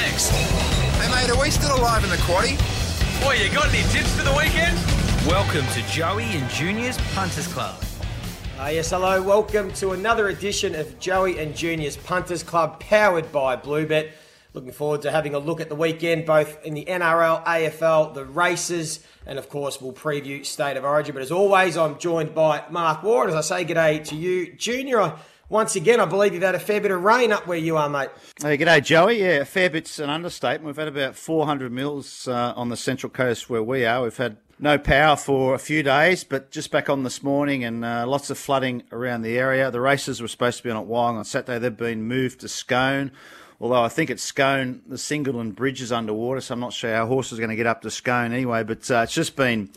next. Hey mate, are we still alive in the quaddy? Boy, you got any tips for the weekend? Welcome to Joey and Junior's Punters Club. Uh, yes, hello. Welcome to another edition of Joey and Junior's Punters Club, powered by Bluebet. Looking forward to having a look at the weekend, both in the NRL, AFL, the races, and of course, we'll preview State of Origin. But as always, I'm joined by Mark Ward. As I say, g'day to you, Junior. Once again, I believe you've had a fair bit of rain up where you are, mate. Hey, g'day, Joey. Yeah, a fair bit's an understatement. We've had about 400 mils uh, on the central coast where we are. We've had no power for a few days, but just back on this morning and uh, lots of flooding around the area. The races were supposed to be on at Wyong on Saturday. They've been moved to Scone. Although I think at Scone, the Singleton Bridge is underwater, so I'm not sure how horses are going to get up to Scone anyway. But uh, it's just been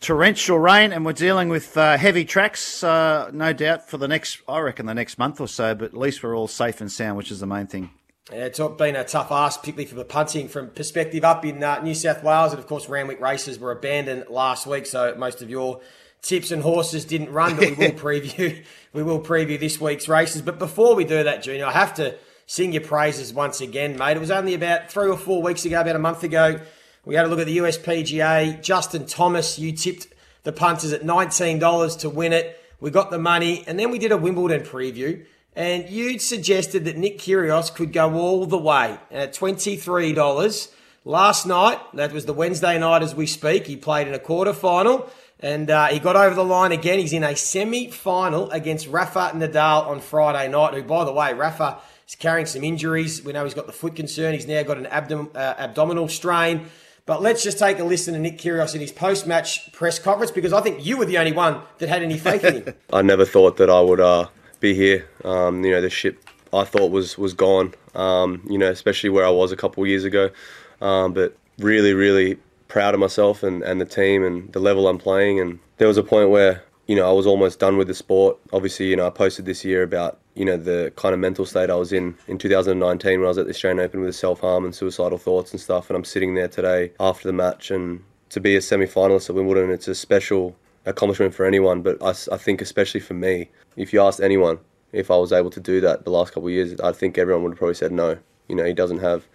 torrential rain, and we're dealing with uh, heavy tracks, uh, no doubt, for the next, I reckon, the next month or so. But at least we're all safe and sound, which is the main thing. Yeah, it's been a tough ask, particularly for the punting from perspective up in uh, New South Wales. And of course, Randwick races were abandoned last week, so most of your tips and horses didn't run. But we will preview we will preview this week's races. But before we do that, Junior, I have to sing your praises once again, mate. It was only about three or four weeks ago, about a month ago, we had a look at the USPGA. Justin Thomas, you tipped the punters at nineteen dollars to win it. We got the money, and then we did a Wimbledon preview. And you'd suggested that Nick Kyrgios could go all the way at $23. Last night, that was the Wednesday night as we speak, he played in a quarter final and uh, he got over the line again. He's in a semi final against Rafa Nadal on Friday night, who, by the way, Rafa is carrying some injuries. We know he's got the foot concern, he's now got an abdom- uh, abdominal strain. But let's just take a listen to Nick Kyrgios in his post-match press conference because I think you were the only one that had any faith in him. I never thought that I would uh, be here. Um, you know, the ship I thought was was gone. Um, you know, especially where I was a couple years ago. Um, but really, really proud of myself and, and the team and the level I'm playing. And there was a point where you know I was almost done with the sport. Obviously, you know I posted this year about you know the kind of mental state I was in in 2019 when I was at the Australian Open with self harm and suicidal thoughts and stuff. And I'm sitting there today after the match and to be a semi-finalist at Wimbledon, it's a special accomplishment for anyone, but I, I think especially for me. If you asked anyone if I was able to do that the last couple of years, I think everyone would have probably said no. You know, he doesn't have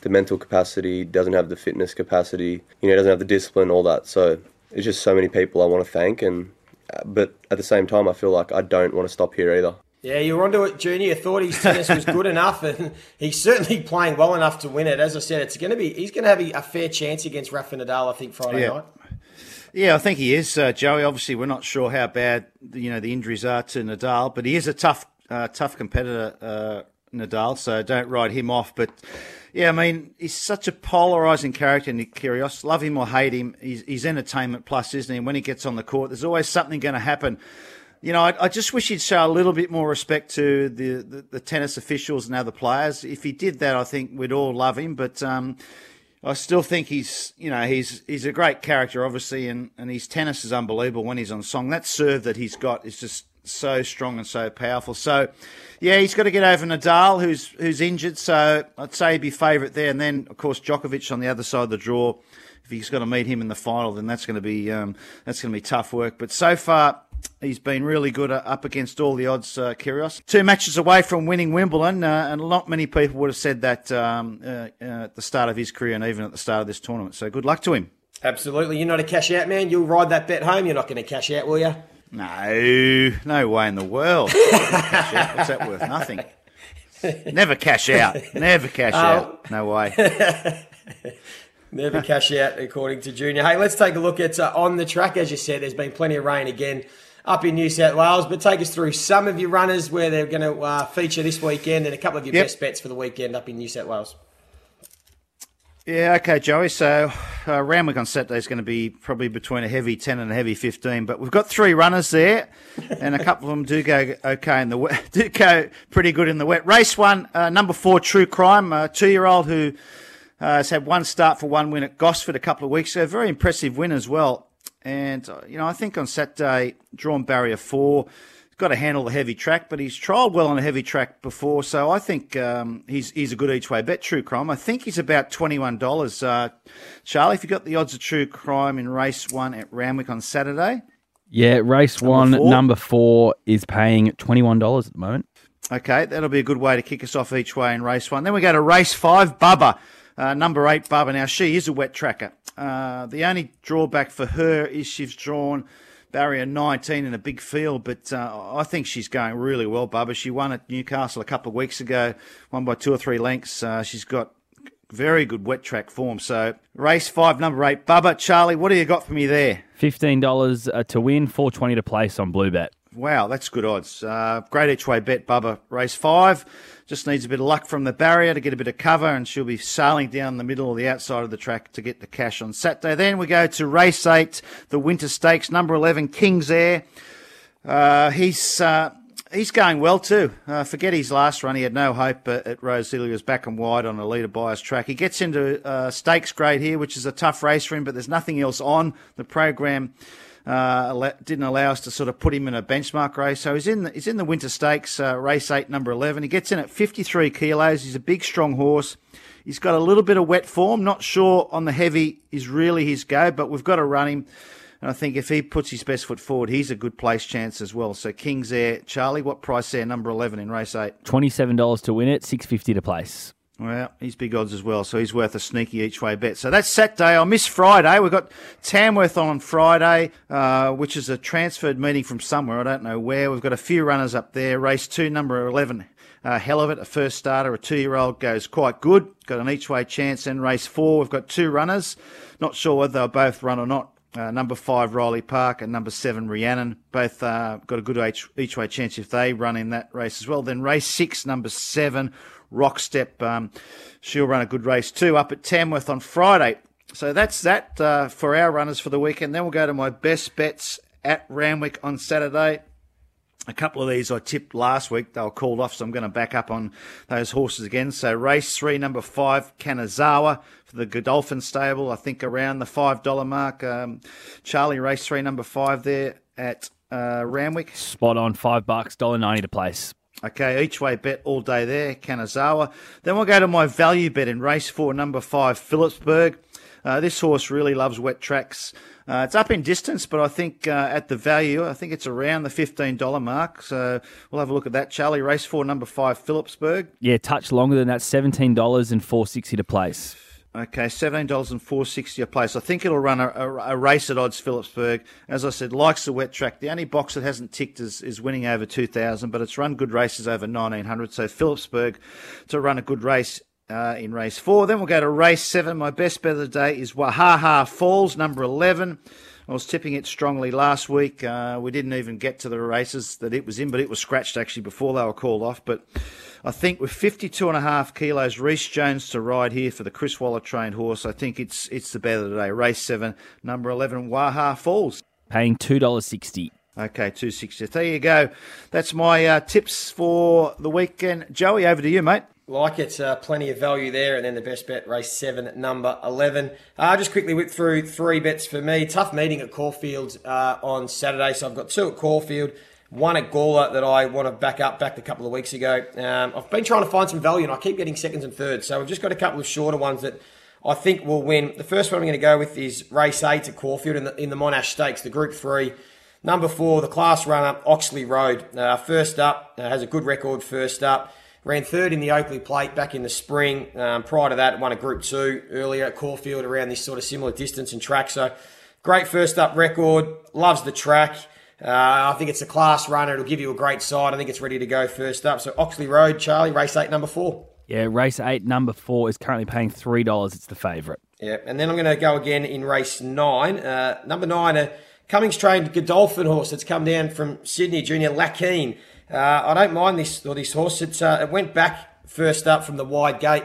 the mental capacity, doesn't have the fitness capacity, you know, doesn't have the discipline, all that. So it's just so many people I want to thank, and but at the same time, I feel like I don't want to stop here either. Yeah, you're onto it, Junior. You thought his tennis was good enough, and he's certainly playing well enough to win it. As I said, it's going to be he's going to have a fair chance against Rafa Nadal, I think, Friday Yeah. night. Yeah, I think he is, uh, Joey. Obviously, we're not sure how bad you know the injuries are to Nadal, but he is a tough, uh, tough competitor, uh, Nadal. So don't write him off. But yeah, I mean, he's such a polarizing character, Nick Kyrgios. Love him or hate him, he's, he's entertainment plus, isn't he? And when he gets on the court, there's always something going to happen. You know, I, I just wish he'd show a little bit more respect to the, the, the tennis officials and other players. If he did that, I think we'd all love him. But um, I still think he's, you know, he's he's a great character, obviously, and, and his tennis is unbelievable when he's on song. That serve that he's got is just so strong and so powerful. So, yeah, he's got to get over Nadal, who's who's injured. So I'd say he'd be favourite there, and then of course Djokovic on the other side of the draw. If he's got to meet him in the final, then that's going to be um, that's going to be tough work. But so far. He's been really good uh, up against all the odds, uh, Kyrgios. Two matches away from winning Wimbledon, uh, and not many people would have said that um, uh, uh, at the start of his career and even at the start of this tournament. So good luck to him. Absolutely, you're not a cash out man. You'll ride that bet home. You're not going to cash out, will you? No, no way in the world. What's that worth? Nothing. Never cash out. Never cash out. No way. Never cash out, according to Junior. Hey, let's take a look at uh, on the track. As you said, there's been plenty of rain again up in New South Wales, but take us through some of your runners where they're going to uh, feature this weekend and a couple of your Yep. best bets for the weekend up in New South Wales. Yeah, okay, Joey. So uh, Randwick on Saturday is going to be probably between a heavy 10 and a heavy 15, but we've got three runners there, and a couple of them do go okay in the wet, do go pretty good in the wet. Race one, uh, number four, True Crime, a two-year-old who uh, has had one start for one win at Gosford a couple of weeks ago. Very impressive win as well. And, uh, you know, I think on Saturday, drawn barrier four, got to handle the heavy track, but he's trialled well on a heavy track before. So I think um, he's he's a good each way bet, True Crime. I think he's about $21. Uh, Charlie, if you got the odds of True Crime in race one at Randwick on Saturday, Yeah, race one, four? number four is paying $21 at the moment. Okay, that'll be a good way to kick us off each way in race one. Then we go to race five, Bubba. Uh, number eight, Bubba. Now, she is a wet tracker. Uh, the only drawback for her is she's drawn barrier 19 in a big field, but uh, I think she's going really well, Bubba. She won at Newcastle a couple of weeks ago, won by two or three lengths. Uh, she's got very good wet track form. So, race five, number eight, Bubba. Charlie, what do you got for me there? $15 uh, to win, 420 to place on Bluebet. Wow, that's good odds. Uh, great each way bet, Bubba. Race five. Just needs a bit of luck from the barrier to get a bit of cover, and she'll be sailing down the middle or the outside of the track to get the cash on Saturday. Then we go to race eight, the Winter Stakes, number 11, King's Air. Uh, he's. Uh, He's going well too. Uh, forget his last run. He had no hope at Rosehill. He was back and wide on a leader bias track. He gets into uh, stakes grade here, which is a tough race for him, but there's nothing else on. The program uh, didn't allow us to sort of put him in a benchmark race. So he's in the, he's in the Winter Stakes, uh, race eight, number 11. He gets in at 53 kilos. He's a big, strong horse. He's got a little bit of wet form. Not sure on the heavy is really his go, but we've got to run him. And I think if he puts his best foot forward, he's a good place chance as well. So King's Air, Charlie, what price there? Number 11 in race eight. $27 to win it, 650 to place. Well, he's big odds as well, so he's worth a sneaky each way bet. So that's Saturday. I miss Friday. We've got Tamworth on Friday, uh, which is a transferred meeting from somewhere. I don't know where. We've got a few runners up there. Race two, number 11. Uh, hell of it, a first starter, a two year old goes quite good. Got an each way chance. And race four, we've got two runners. Not sure whether they'll both run or not. Uh, number five, Riley Park, and number seven, Rhiannon. Both uh, got a good each, each way chance if they run in that race as well. Then race six, number seven, Rockstep. Um, she'll run a good race too up at Tamworth on Friday. So that's that uh, for our runners for the weekend. Then we'll go to my best bets at Randwick on Saturday. A couple of these I tipped last week. They were called off, so I'm going to back up on those horses again. So race three, number five, Kanazawa for the Godolphin stable. I think around the five dollar mark. Um, Charlie, race three, number five there at uh, Randwick. Spot on, five bucks, dollar ninety to place. Okay, each way bet all day there, Kanazawa. Then we'll go to my value bet in race four, number five, Phillipsburg. Uh, this horse really loves wet tracks. Uh, it's up in distance, but I think uh, at the value, I think it's around the $15 mark. So we'll have a look at that. Charlie, race four, number five, Phillipsburg. Yeah, touch longer than that, $17 and 460 to place. Okay, seventeen dollars and four sixty a place. I think it'll run a, a, a, race at odds. Phillipsburg, as I said, likes the wet track. The only box that hasn't ticked is, is winning over two thousand, but it's run good races over nineteen hundred. So Phillipsburg to run a good race uh, in race four. Then we'll go to race seven. My best bet of the day is Wahaha Falls, number eleven. I was tipping it strongly last week. Uh, we didn't even get to the races that it was in, but it was scratched actually before they were called off. But I think with 52 and a half kilos, Reece Jones to ride here for the Chris Waller trained horse, I think it's it's the bet of the day. Race seven, number 11, Waha Falls. Paying $2.60. Okay, 260. There you go. That's my uh, tips for the weekend. Joey, over to you, mate. Like it, uh, plenty of value there, and then the best bet, race seven, number eleven. Uh, just quickly whip through three bets for me. Tough meeting at Caulfield uh, on Saturday, so I've got two at Caulfield, one at Gawler that I want to back up, backed a couple of weeks ago. Um, I've been trying to find some value, and I keep getting seconds and thirds, so I've just got a couple of shorter ones that I think will win. The first one I'm going to go with is race eight at Caulfield in the, in the Monash Stakes, the Group Three. Number four, the class runner, Oxley Road. Uh, first up, uh, has a good record first up. Ran third in the Oakleigh Plate back in the spring. Um, prior to that, won a Group 2 earlier at Caulfield around this sort of similar distance and track. So, great first up record. Loves the track. Uh, I think it's a class runner. It'll give you a great side. I think it's ready to go first up. So, Oxley Road, Charlie, race 8, number 4. Yeah, race 8, number 4 is currently paying $3. It's the favourite. Yeah, and then I'm going to go again in race 9. Uh, number 9, a Cummings trained Godolphin horse that's come down from Sydney, Junior Lakeen. Uh, I don't mind this or this horse. It's, uh, it went back first up from the wide gate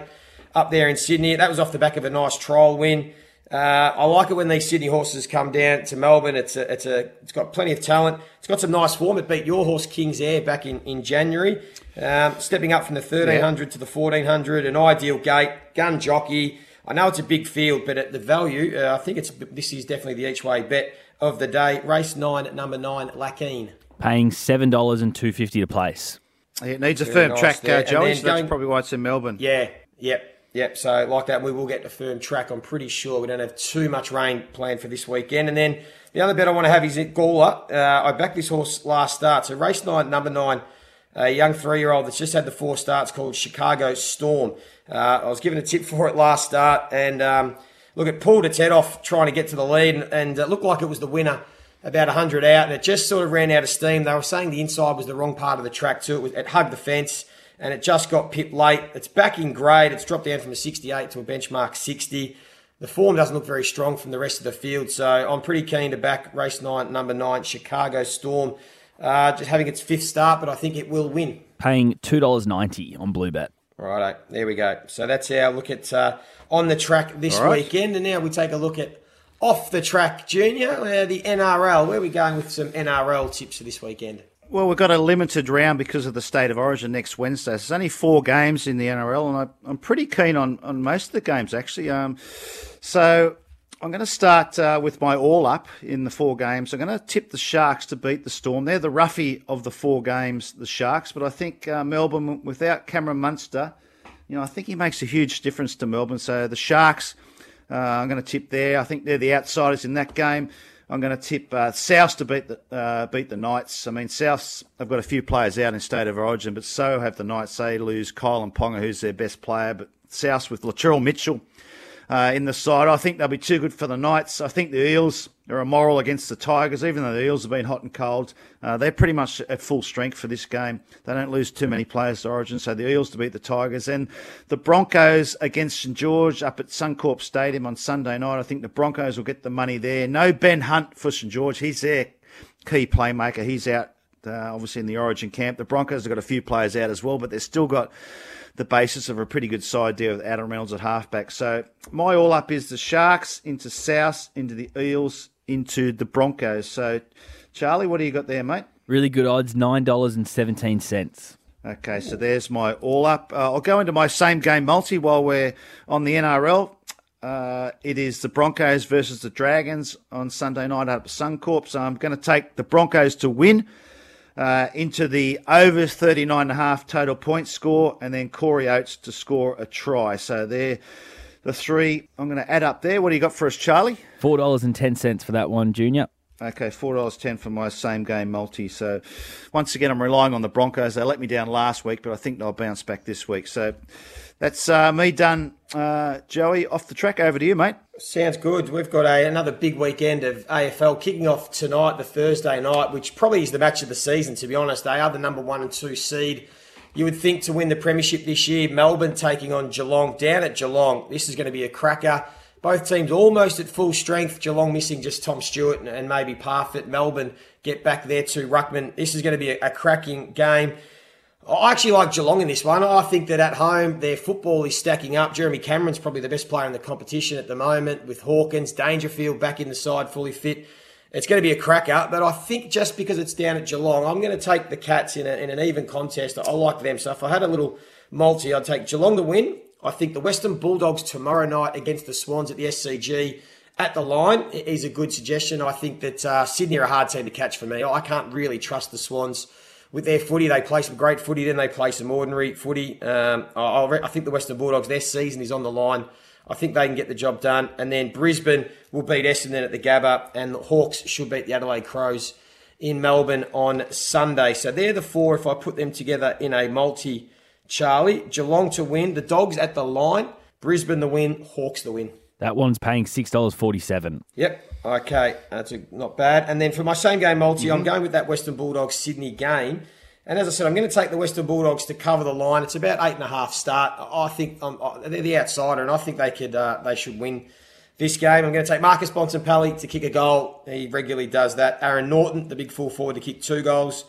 up there in Sydney. That was off the back of a nice trial win. Uh, I like it when these Sydney horses come down to Melbourne. It's a, it's a, it's got plenty of talent. It's got some nice form. It beat your horse King's Air back in in January, um, stepping up from the thirteen hundred yeah. to the fourteen hundred. An ideal gate, gun jockey. I know it's a big field, but at the value, uh, I think it's this is definitely the each way bet of the day. Race nine, number nine, Lakeen paying seven dollars and two fifty to place. It needs a Very firm nice track, uh, Joey. So going, that's probably why it's in Melbourne. Yeah, yep. Yep, so like that, we will get the firm track. I'm pretty sure we don't have too much rain planned for this weekend. And then the other bet I want to have is at Gawler. Uh, I backed this horse last start. So race nine, number nine, a young three-year-old that's just had the four starts called Chicago Storm. Uh, I was given a tip for it last start, and um, look, it pulled its head off trying to get to the lead, and, and it looked like it was the winner about 100 out, and it just sort of ran out of steam. They were saying the inside was the wrong part of the track too. It, was, it hugged the fence, and it just got pipped late. It's back in grade. It's dropped down from a 68 to a benchmark 60. The form doesn't look very strong from the rest of the field, so I'm pretty keen to back race nine, number nine, Chicago Storm. Uh, just having its fifth start, but I think it will win. Paying two dollars ninety on Bluebet. Righto, there we go. So that's our look at uh, on the track this All right. weekend, and now we take a look at off the track, Junior, uh, the NRL. Where are we going with some NRL tips for this weekend? Well, we've got a limited round because of the state of origin next Wednesday. There's only four games in the NRL, and I, I'm pretty keen on, on most of the games actually. Um, so I'm going to start uh, with my all up in the four games. I'm going to tip the Sharks to beat the Storm. They're the roughie of the four games, the Sharks, but I think uh, Melbourne without Cameron Munster, you know, I think he makes a huge difference to Melbourne. So the Sharks, uh, I'm going to tip there. I think they're the outsiders in that game. I'm going to tip uh, South to beat the uh, beat the Knights. I mean, Souths have got a few players out in state of origin, but so have the Knights. They lose Kalyn Ponga, who's their best player, but South with Latrell Mitchell uh, in the side. I think they'll be too good for the Knights. I think the Eels are immoral against the Tigers, even though the Eels have been hot and cold. Uh, they're pretty much at full strength for this game. They don't lose too many players to Origin, so the Eels to beat the Tigers. And the Broncos against St George up at Suncorp Stadium on Sunday night. I think the Broncos will get the money there. No Ben Hunt for St George. He's their key playmaker. He's out. Uh, obviously, in the Origin camp, the Broncos have got a few players out as well, but they've still got the basis of a pretty good side there with Adam Reynolds at halfback. So my all up is the Sharks into South, into the Eels, into the Broncos. So Charlie, what do you got there, mate? Really good odds, nine dollars and seventeen cents. Okay, so there's my all up. Uh, I'll go into my same game multi while we're on the NRL. Uh, it is the Broncos versus the Dragons on Sunday night at Suncorp. So I'm going to take the Broncos to win uh, into the over 39.5 total point score, and then Corey Oates to score a try. So they're the three I'm going to add up there. What do you got for us, Charlie? Four dollars and ten cents for that one, Junior. Okay, four dollars ten for my same game multi. So once again, I'm relying on the Broncos. They let me down last week, but I think they'll bounce back this week. So that's uh, me done. Uh, Joey, off the track. Over to you, mate. Sounds good. We've got a, another big weekend of AFL kicking off tonight, the Thursday night, which probably is the match of the season, to be honest. They are the number one and two seed. You would think to win the Premiership this year, Melbourne taking on Geelong down at Geelong. This is going to be a cracker. Both teams almost at full strength. Geelong missing just Tom Stewart and, maybe Parfitt. Melbourne get back there to Ruckman. This is going to be a, a cracking game. I actually like Geelong in this one. I think that at home their football is stacking up. Jeremy Cameron's probably the best player in the competition at the moment with Hawkins, Dangerfield back in the side, fully fit. It's going to be a cracker, but I think just because it's down at Geelong, I'm going to take the Cats in, a, in an even contest. I like them. So if I had a little multi, I'd take Geelong to win. I think the Western Bulldogs tomorrow night against the Swans at the SCG at the line is a good suggestion. I think that uh, Sydney are a hard team to catch for me. I can't really trust the Swans with their footy. They play some great footy, then they play some ordinary footy. Um, I, I think the Western Bulldogs, their season is on the line. I think they can get the job done. And then Brisbane will beat Essendon at the Gabba, and the Hawks should beat the Adelaide Crows in Melbourne on Sunday. So they're the four if I put them together in a multi. Charlie, Geelong to win, the Dogs at the line, Brisbane the win, Hawks the win. That one's paying six dollars forty-seven. Yep. Okay, that's a, not bad. And then for my same game multi, I'm going with that Western Bulldogs Sydney game. And as I said, I'm going to take the Western Bulldogs to cover the line. It's about eight and a half start. I think um, they're the outsider, and I think they could uh, they should win this game. I'm going to take Marcus Bontempelli to kick a goal. He regularly does that. Aaron Naughton, the big full forward, to kick two goals.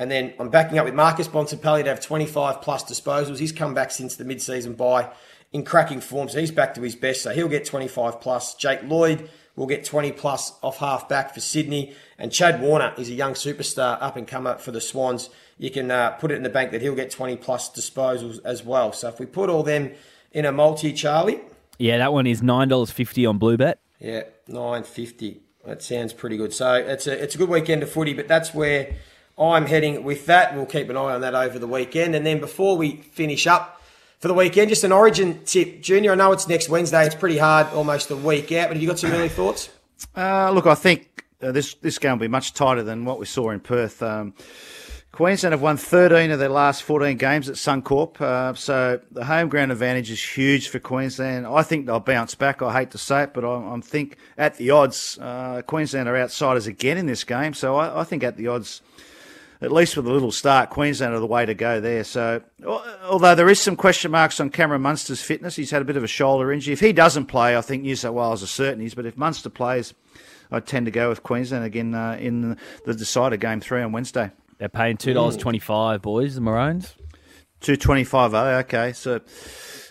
And then I'm backing up with Marcus Bontempelli to have 25 plus disposals. He's come back since the mid-season bye in cracking form, so he's back to his best. So he'll get 25 plus. Jake Lloyd will get 20 plus off half back for Sydney. And Chad Warner is a young superstar up and comer for the Swans. You can uh, put it in the bank that he'll get 20 plus disposals as well. So if we put all them in a multi, Charlie, Yeah, that one is nine dollars fifty on Bluebet. yeah, 950. That sounds pretty good. So it's a it's a good weekend of footy, but that's where I'm heading with that. We'll keep an eye on that over the weekend. And then before we finish up for the weekend, just an origin tip. Junior, I know it's next Wednesday. It's pretty hard, almost a week out, but have you got some early thoughts? Uh, look, I think uh, this this game will be much tighter than what we saw in Perth. Um, Queensland have won 13 of their last 14 games at Suncorp, uh, so the home ground advantage is huge for Queensland. I think they'll bounce back. I hate to say it, but I, I think at the odds, uh, Queensland are outsiders again in this game. So I, I, think at the odds, at least with a little start, Queensland are the way to go there. So although there is some question marks on Cameron Munster's fitness, he's had a bit of a shoulder injury. If he doesn't play, I think New South Wales are certainties. But if Munster plays, I tend to go with Queensland again uh, in the decider game three on Wednesday. They're paying two dollars twenty five, boys. The Maroons. Two twenty five. Oh, okay. So,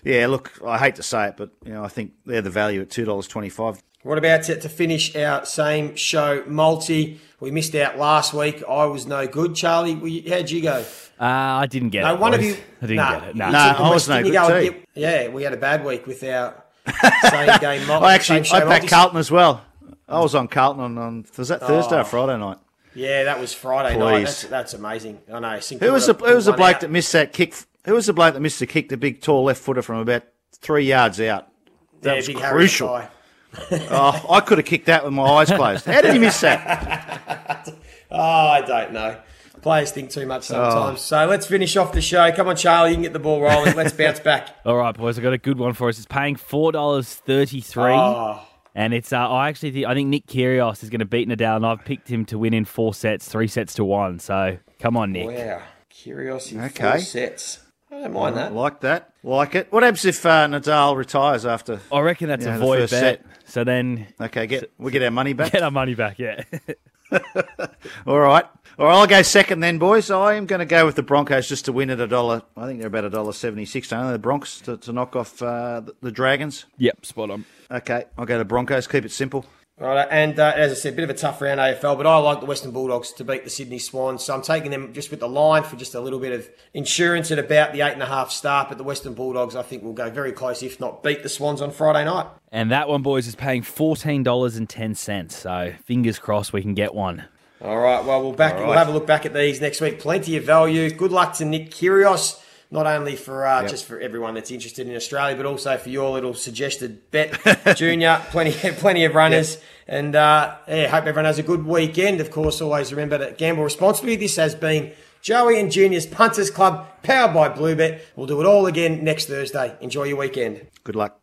yeah. Look, I hate to say it, but you know, I think they're the value at two dollars twenty five. What about to, to finish our same show multi? We missed out last week. I was no good. Charlie, we, how'd you go? Uh, I didn't get no, it. one boys. of you. I didn't nah, get it. No, nah, I was no good too. Get, yeah, we had a bad week with our same game multi. I actually same I backed Carlton as well. I was on Carlton on, on was that Thursday Oh. or Friday night? Yeah, that was Friday Please. night. That's, that's amazing. I know. Who was the who was the bloke that missed that kick? Who was the bloke that missed the kick? The big tall left footer from about three yards out. That yeah, was big crucial. Harry oh, I could have kicked that with my eyes closed. How did he miss that? Oh, I don't know. Players think too much sometimes. Oh. So let's finish off the show. Come on, Charlie, you can get the ball rolling. Let's bounce back. All right, boys. I got a good one for us. It's paying four dollars thirty three. Oh, And it's, uh, I actually think, I think Nick Kyrgios is going to beat Nadal, and I've picked him to win in four sets, three sets to one. So come on, Nick. wow. Curiosity. Okay. Four sets. I don't mind that. like that. Like it. What happens if uh, Nadal retires after? I reckon that's Yeah, a void bet. set. So then Okay, get we get our money back. get our money back. Yeah. All right. All right, I'll go second then, boys. I am going to go with the Broncos just to win at a dollar. I think they're about a dollar seventy-six. Don't they? The Bronx to, to knock off uh, the, the Dragons. yep. Spot on. Okay, I'll go to Broncos. Keep it simple. Right, and uh, as I said, a bit of a tough round AFL, but I like the Western Bulldogs to beat the Sydney Swans, so I'm taking them just with the line for just a little bit of insurance at about the eight and a half start. But the Western Bulldogs, I think, will go very close, if not beat the Swans on Friday night. And that one, boys, is paying fourteen dollars and ten cents. So fingers crossed we can get one. All right, well, we'll back. We'll have a look back at these next week. Plenty of value. Good luck to Nick Kyrgios. Not only for uh, just for everyone that's interested in Australia, but also for your little suggested bet, Junior. Plenty, plenty of runners, and uh, yeah, hope everyone has a good weekend. Of course, always remember to gamble responsibly. This has been Joey and Junior's Punters Club, powered by Bluebet. We'll do it all again next Thursday. Enjoy your weekend. Good luck.